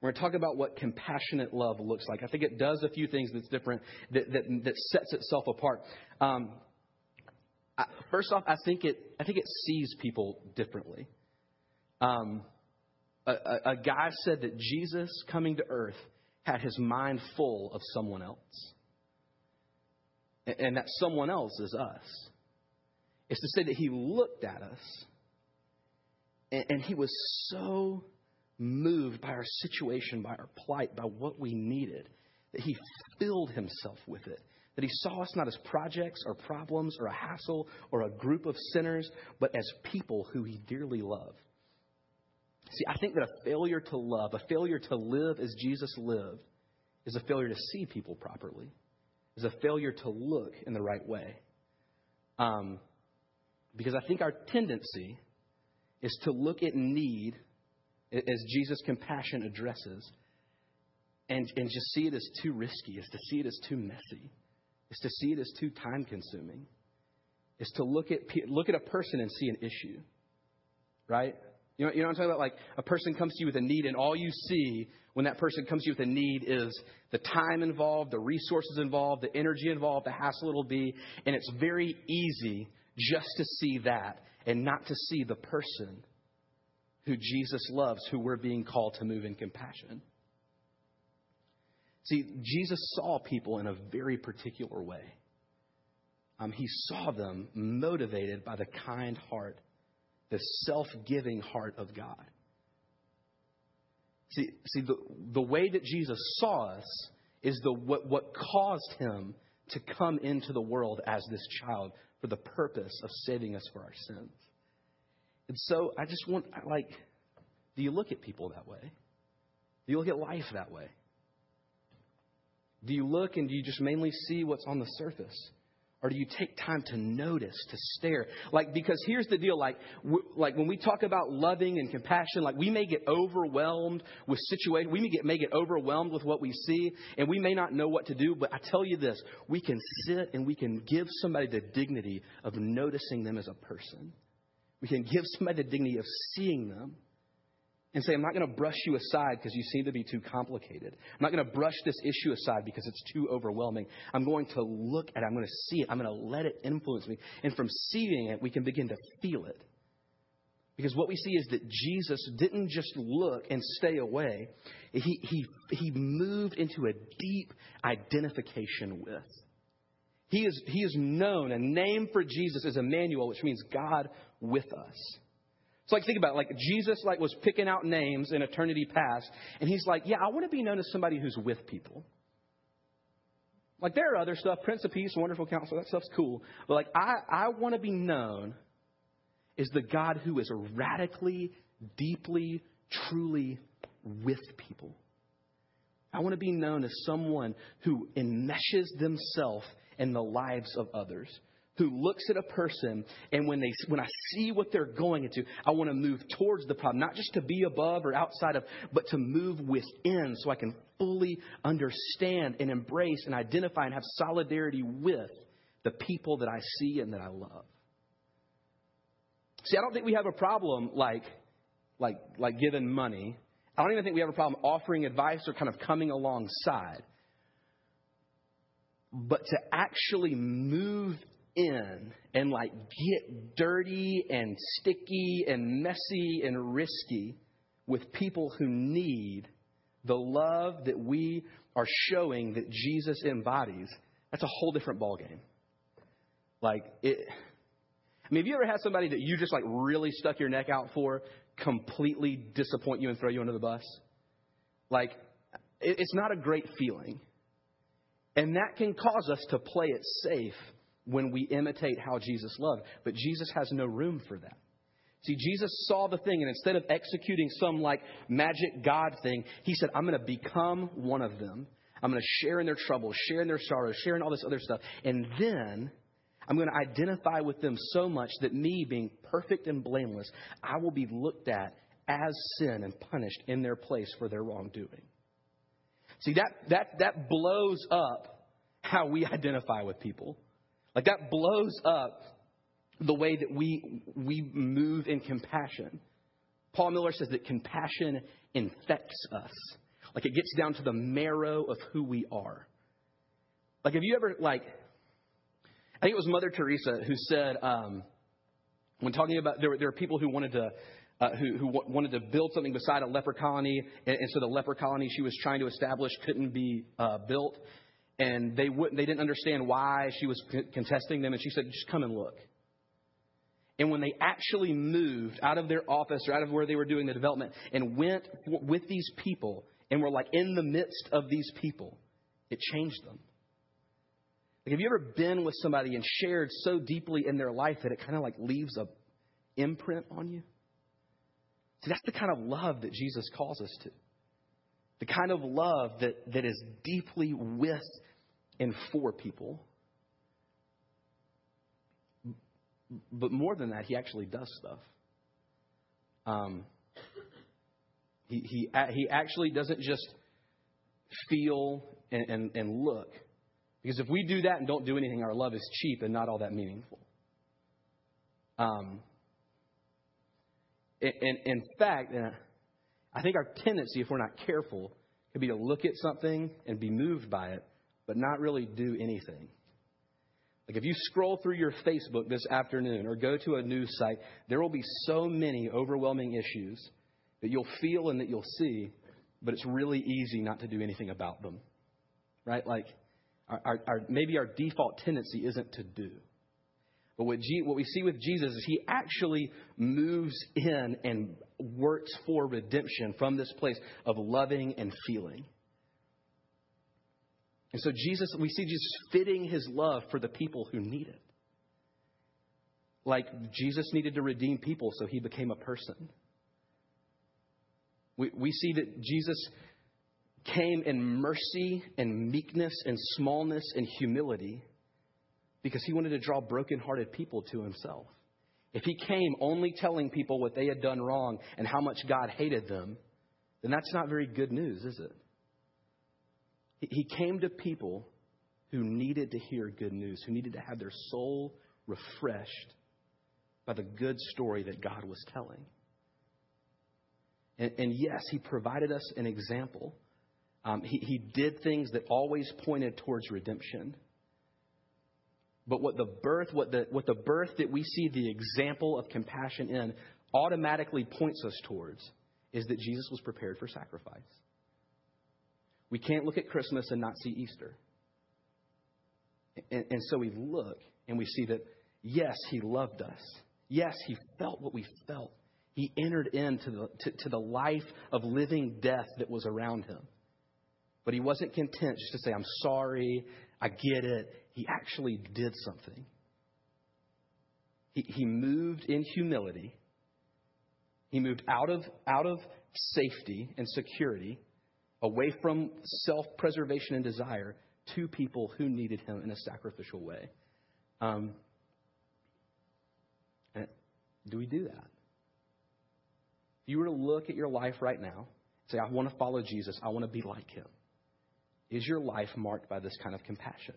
We're going to talk about what compassionate love looks like. I think it does a few things that's different, that, that, that sets itself apart. Um, I, first off, I think it, I think it sees people differently. Um, a, a, a guy said that Jesus coming to earth had his mind full of someone else. And, and that someone else is us. It's to say that he looked at us and, and he was so moved by our situation, by our plight, by what we needed, that he filled himself with it. That he saw us not as projects or problems or a hassle or a group of sinners, but as people who he dearly loved. See, I think that a failure to love, a failure to live as Jesus lived, is a failure to see people properly, is a failure to look in the right way. Um, because I think our tendency is to look at need as Jesus' compassion addresses, and, and just see it as too risky, is to see it as too messy, is to see it as too time consuming, is to look at, look at a person and see an issue, right? You know, you know what I'm talking about? Like a person comes to you with a need, and all you see when that person comes to you with a need is the time involved, the resources involved, the energy involved, the hassle it'll be, and it's very easy just to see that and not to see the person who Jesus loves, who we're being called to move in compassion. See, Jesus saw people in a very particular way. Um, he saw them motivated by the kind heart, the self giving heart of God. See, see the, the way that Jesus saw us is the, what, what caused him to come into the world as this child for the purpose of saving us for our sins. And so I just want, like, do you look at people that way? Do you look at life that way? Do you look and do you just mainly see what's on the surface? Or do you take time to notice, to stare? Like, because here's the deal. Like, w- like when we talk about loving and compassion, like we may get overwhelmed with situation We may get, may get overwhelmed with what we see, and we may not know what to do. But I tell you this, we can sit and we can give somebody the dignity of noticing them as a person. We can give somebody the dignity of seeing them and say, I'm not going to brush you aside because you seem to be too complicated. I'm not going to brush this issue aside because it's too overwhelming. I'm going to look at it. I'm going to see it. I'm going to let it influence me. And from seeing it, we can begin to feel it. Because what we see is that Jesus didn't just look and stay away, he, he, he moved into a deep identification with. He is, he is known, a name for Jesus is Emmanuel, which means God with us. So like think about it, like Jesus like was picking out names in eternity past, and he's like, yeah, I want to be known as somebody who's with people. Like there are other stuff, Prince of Peace, Wonderful Counselor, that stuff's cool. But like I, I want to be known as the God who is radically, deeply, truly with people. I want to be known as someone who enmeshes themselves in the lives of others who looks at a person and when they when I see what they're going into, I want to move towards the problem, not just to be above or outside of, but to move within so I can fully understand and embrace and identify and have solidarity with the people that I see and that I love. See, I don't think we have a problem like like like giving money. I don't even think we have a problem offering advice or kind of coming alongside. But to actually move in and like get dirty and sticky and messy and risky with people who need the love that we are showing that Jesus embodies, that's a whole different ballgame. Like it I mean, have you ever had somebody that you just like really stuck your neck out for completely disappoint you and throw you under the bus? Like, it, it's not a great feeling. And that can cause us to play it safe when we imitate how Jesus loved. But Jesus has no room for that. See, Jesus saw the thing, and instead of executing some like magic God thing, he said, I'm going to become one of them. I'm going to share in their troubles, share in their sorrows, share in all this other stuff. And then I'm going to identify with them so much that me, being perfect and blameless, I will be looked at as sin and punished in their place for their wrongdoing. See, that, that, that blows up how we identify with people. Like that blows up the way that we, we move in compassion. Paul Miller says that compassion infects us. Like it gets down to the marrow of who we are. Like, have you ever, like, I think it was Mother Teresa who said, um, when talking about, there were, there were people who wanted to, uh, who, who wanted to build something beside a leper colony, and, and, so the leper colony she was trying to establish couldn't be uh, built and they wouldn't, they didn't understand why she was contesting them. And she said, just come and look. And when they actually moved out of their office or out of where they were doing the development and went with these people and were like in the midst of these people, it changed them. Like, have you ever been with somebody and shared so deeply in their life that it kind of like leaves a imprint on you? See, that's the kind of love that Jesus calls us to. The kind of love that, that is deeply with and for people. But more than that, he actually does stuff. Um, he, he, he actually doesn't just feel and, and, and look. Because if we do that and don't do anything, our love is cheap and not all that meaningful. Um, in, in fact, I think our tendency, if we're not careful, could be to look at something and be moved by it, but not really do anything. Like if you scroll through your Facebook this afternoon or go to a news site, there will be so many overwhelming issues that you'll feel and that you'll see, but it's really easy not to do anything about them. Right? Like, our, our, our, maybe our default tendency isn't to do. But what, G, what we see with Jesus is he actually moves in and works for redemption from this place of loving and feeling. And so Jesus, we see Jesus fitting his love for the people who need it. Like Jesus needed to redeem people, so he became a person. We, we see that Jesus came in mercy and meekness and smallness and humility because he wanted to draw brokenhearted people to himself. If he came only telling people what they had done wrong and how much God hated them, then that's not very good news, is it? He came to people who needed to hear good news, who needed to have their soul refreshed by the good story that God was telling. And, and yes, he provided us an example. Um, he, he did things that always pointed towards redemption. But what the birth, what the, what the birth that we see the example of compassion in automatically points us towards is that Jesus was prepared for sacrifice. We can't look at Christmas and not see Easter. And, and so we look and we see that, yes, he loved us. Yes, he felt what we felt. He entered into the, to, to the life of living death that was around him. But he wasn't content just to say, I'm sorry, I get it. He actually did something. He, he moved in humility. He moved out of, out of safety and security, away from self preservation and desire, to people who needed him in a sacrificial way. Um, do we do that? If you were to look at your life right now, say, I want to follow Jesus, I want to be like him. Is your life marked by this kind of compassion?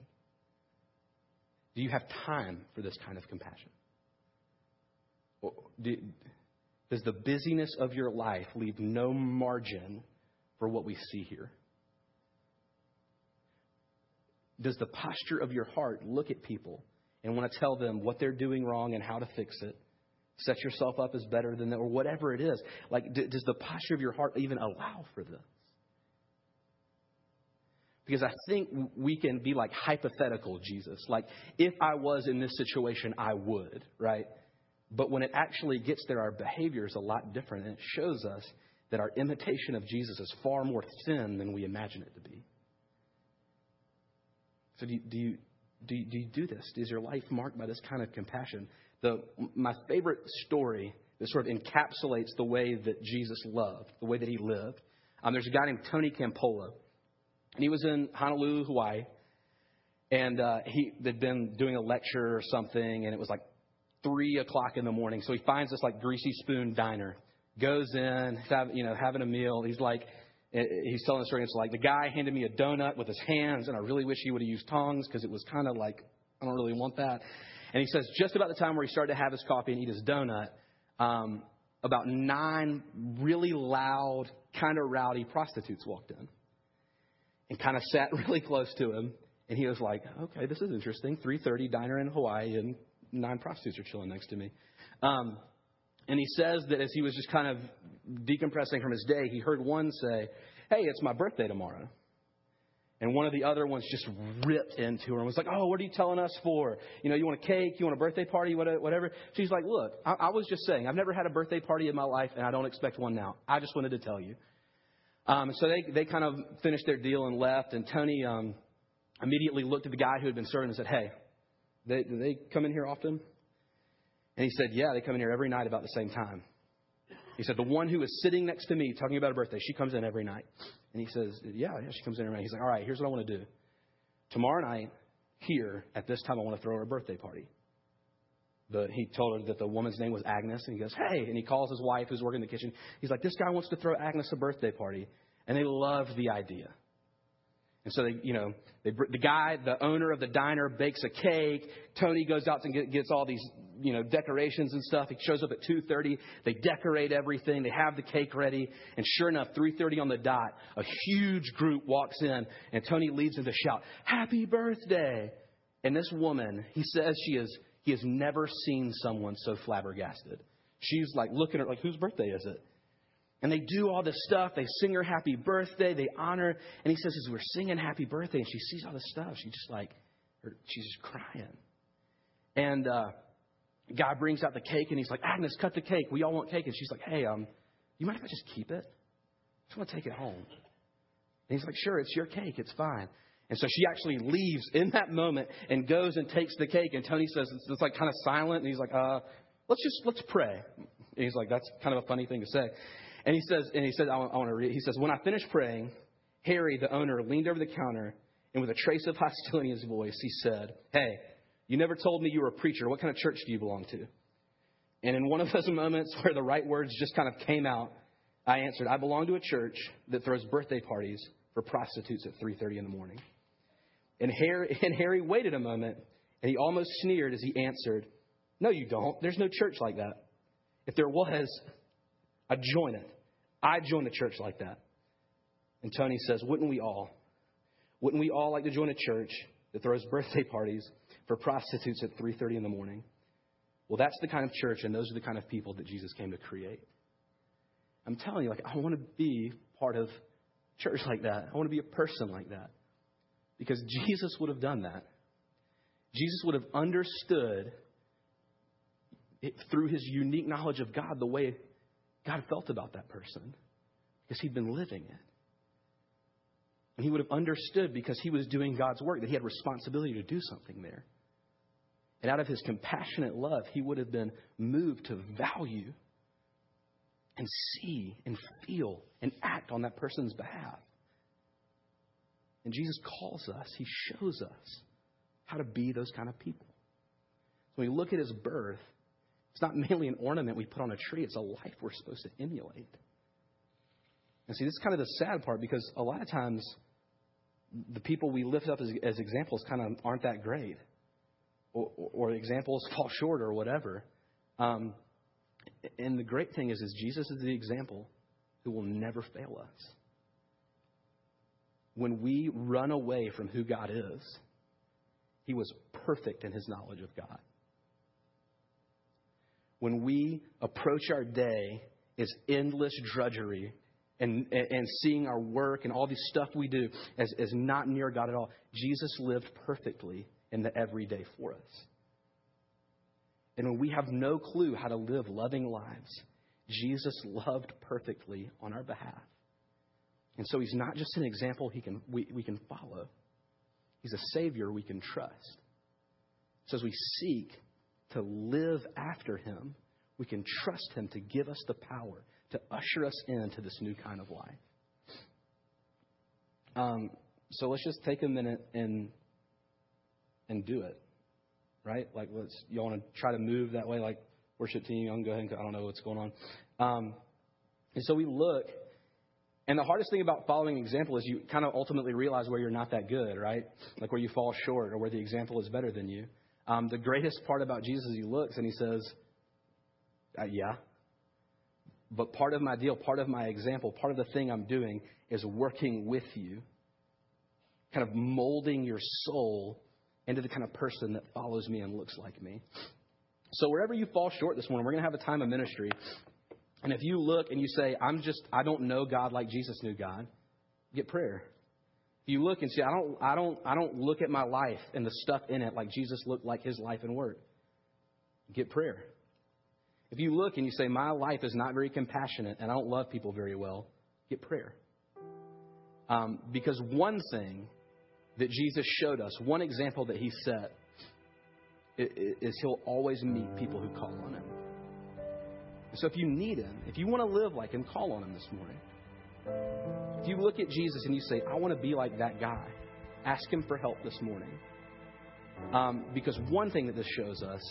Do you have time for this kind of compassion? Does the busyness of your life leave no margin for what we see here? Does the posture of your heart look at people and want to tell them what they're doing wrong and how to fix it? Set yourself up as better than them, or whatever it is. Like, does the posture of your heart even allow for this? Because I think we can be like hypothetical Jesus. Like, if I was in this situation, I would, right? But when it actually gets there, our behavior is a lot different. And it shows us that our imitation of Jesus is far more thin than we imagine it to be. So, do you, do you, do you, do, you do this? Is your life marked by this kind of compassion? The, my favorite story that sort of encapsulates the way that Jesus loved, the way that he lived. Um, there's a guy named Tony Campolo. And he was in Honolulu, Hawaii. And uh, he had been doing a lecture or something, and it was like 3 o'clock in the morning. So he finds this like greasy spoon diner, goes in, have, you know, having a meal. He's like, eh, he's telling the story. It's like the guy handed me a donut with his hands, and I really wish he would have used tongs because it was kind of like, I don't really want that. And he says, just about the time where he started to have his coffee and eat his donut, um, about nine really loud, kind of rowdy prostitutes walked in and kind of sat really close to him. And he was like, okay, this is interesting. 3.30, diner in Hawaii, and nine prostitutes are chilling next to me. Um, and he says that as he was just kind of decompressing from his day, he heard one say, hey, it's my birthday tomorrow. And one of the other ones just ripped into her and was like, Oh, what are you telling us for? You know, you want a cake? You want a birthday party? Whatever. She's like, Look, I, I was just saying, I've never had a birthday party in my life, and I don't expect one now. I just wanted to tell you. Um, so they, they kind of finished their deal and left. And Tony um, immediately looked at the guy who had been serving and said, Hey, they, do they come in here often? And he said, Yeah, they come in here every night about the same time. He said, The one who is sitting next to me talking about a birthday, she comes in every night. And he says, Yeah, yeah, she comes in every night. He's like, All right, here's what I want to do. Tomorrow night, here, at this time, I want to throw her a birthday party. But he told her that the woman's name was Agnes, and he goes, Hey, and he calls his wife who's working in the kitchen. He's like, This guy wants to throw Agnes a birthday party. And they love the idea. And so they, you know, they, the guy, the owner of the diner, bakes a cake. Tony goes out and get, gets all these, you know, decorations and stuff. He shows up at 2:30. They decorate everything. They have the cake ready. And sure enough, 3:30 on the dot, a huge group walks in, and Tony leads them to shout, "Happy birthday!" And this woman, he says she is, he has never seen someone so flabbergasted. She's like looking at her like, whose birthday is it? And they do all this stuff. They sing her happy birthday. They honor. And he says, as we're singing happy birthday, and she sees all this stuff, she just like, she's just crying. And uh, guy brings out the cake, and he's like, Agnes, cut the cake. We all want cake. And she's like, hey, um, you mind if I just keep it? I just want to take it home. And he's like, sure, it's your cake. It's fine. And so she actually leaves in that moment and goes and takes the cake. And Tony says it's, it's like kind of silent. And he's like, uh, let's just let's pray. And he's like, that's kind of a funny thing to say. And he says, and he says, I want, I want to read. He says, when I finished praying, Harry, the owner, leaned over the counter, and with a trace of hostility in his voice, he said, "Hey, You never told me you were a preacher. What kind of church do you belong to? And in one of those moments where the right words just kind of came out, I answered, I belong to a church that throws birthday parties for prostitutes at 3:30 in the morning. And Harry, and Harry waited a moment, and he almost sneered as he answered, No, you don't. There's no church like that. If there was, I'd join it. I'd join a church like that. And Tony says, Wouldn't we all? Wouldn't we all like to join a church that throws birthday parties for prostitutes at 3:30 in the morning? Well, that's the kind of church, and those are the kind of people that Jesus came to create. I'm telling you, like, I want to be part of church like that. I want to be a person like that. Because Jesus would have done that. Jesus would have understood it, through his unique knowledge of God the way God felt about that person because he'd been living it. And he would have understood because he was doing God's work that he had responsibility to do something there. And out of his compassionate love, he would have been moved to value and see and feel and act on that person's behalf. And Jesus calls us, he shows us how to be those kind of people. So When we look at his birth, it's not merely an ornament we put on a tree, it's a life we're supposed to emulate. And see, this is kind of the sad part because a lot of times the people we lift up as, as examples kind of aren't that great, or, or, examples fall short, or whatever. Um, and the great thing is, is Jesus is the example who will never fail us. When we run away from who God is, He was perfect in His knowledge of God. When we approach our day as endless drudgery and, and seeing our work and all the stuff we do as, as not near God at all, Jesus lived perfectly in the everyday for us. And when we have no clue how to live loving lives, Jesus loved perfectly on our behalf. And so he's not just an example he can, we, we can follow, he's a Savior we can trust. So as we seek to live after him, we can trust him to give us the power to usher us into this new kind of life. Um, so let's just take a minute and and do it right? Like, let's, you want to try to move that way, like worship team, y'all can go ahead and, I don't know what's going on. Um, and so we look, and the hardest thing about following example is you kind of ultimately realize where you're not that good, right? Like where you fall short or where the example is better than you. Um, the greatest part about Jesus is he looks and he says, uh, yeah. But part of my deal, part of my example, part of the thing I'm doing is working with you, kind of molding your soul into the kind of person that follows me and looks like me. So wherever you fall short this morning, we're going to have a time of ministry. And if you look and you say, I'm just, I don't know God like Jesus knew God, get prayer. If you look and say, I don't, I don't, I don't look at my life and the stuff in it like Jesus looked like his life and work, get prayer. If you look and you say, my life is not very compassionate and I don't love people very well, get prayer. Um, because one thing that Jesus showed us, one example that he set, is he'll always meet people who call on him. So if you need him, if you want to live like him, call on him this morning. If you look at Jesus and you say, I want to be like that guy, ask him for help this morning. Um, because one thing that this shows us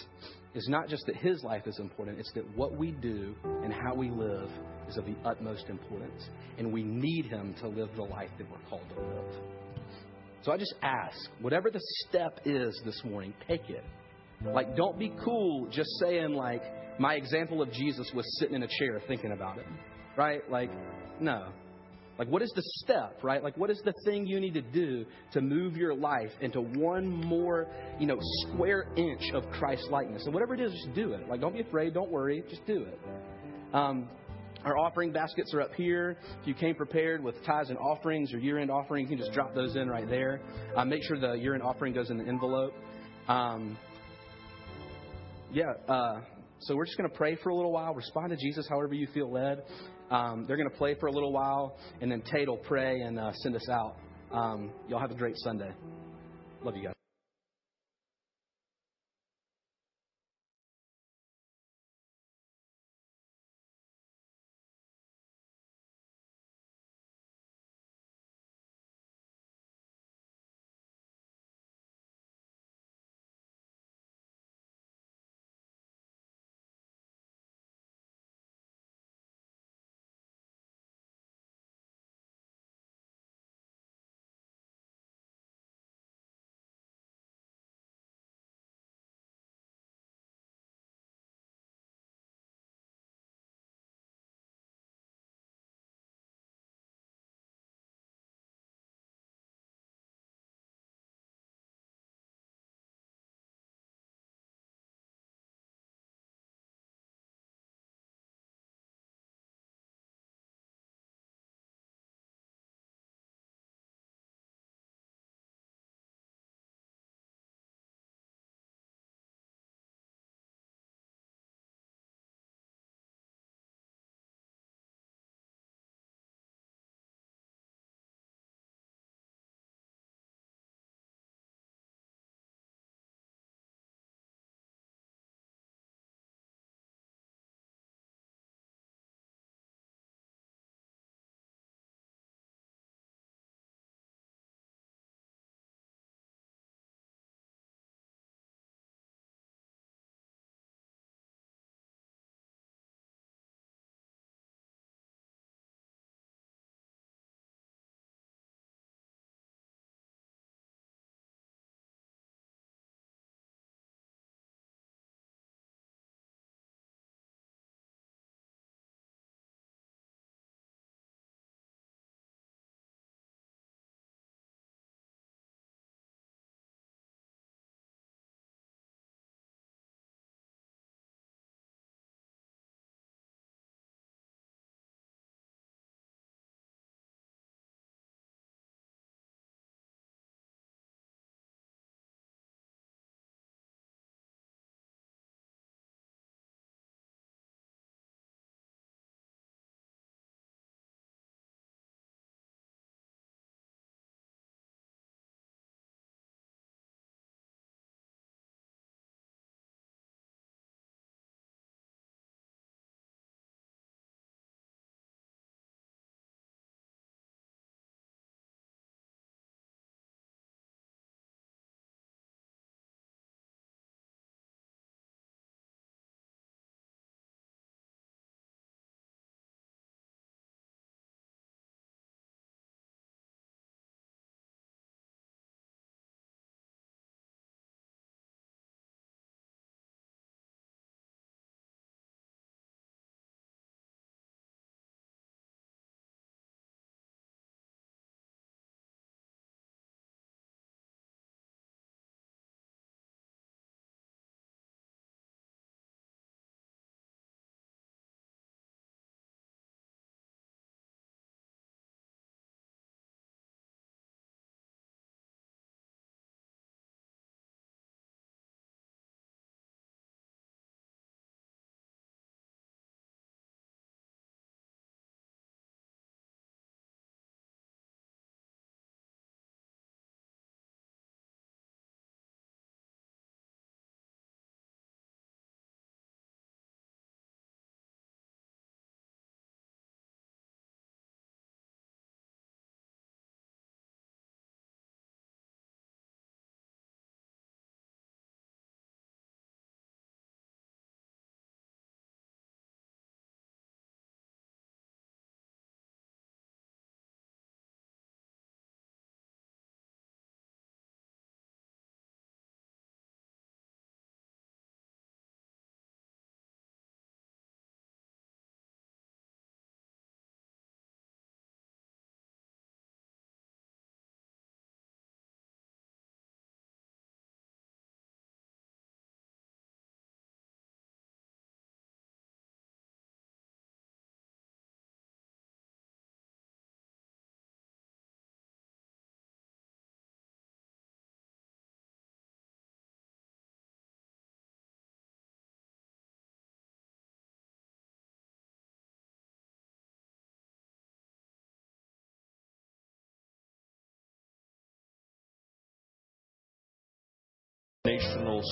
is not just that his life is important, it's that what we do and how we live is of the utmost importance. And we need him to live the life that we're called to live. So I just ask, whatever the step is this morning, take it. Like, don't be cool just saying, like, my example of Jesus was sitting in a chair thinking about it. Right? Like, no. Like, what is the step, right? Like, what is the thing you need to do to move your life into one more, you know, square inch of Christ likeness? And whatever it is, just do it. Like, don't be afraid. Don't worry. Just do it. Um, our offering baskets are up here. If you came prepared with tithes and offerings or year end offerings, you can just drop those in right there. Uh, make sure the year end offering goes in the envelope. Um, yeah, uh, so we're just going to pray for a little while. Respond to Jesus however you feel led. Um, they're going to play for a little while, and then Tate will pray and uh, send us out. Um, y'all have a great Sunday. Love you guys.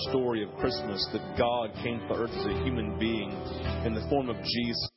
Story of Christmas that God came to earth as a human being in the form of Jesus.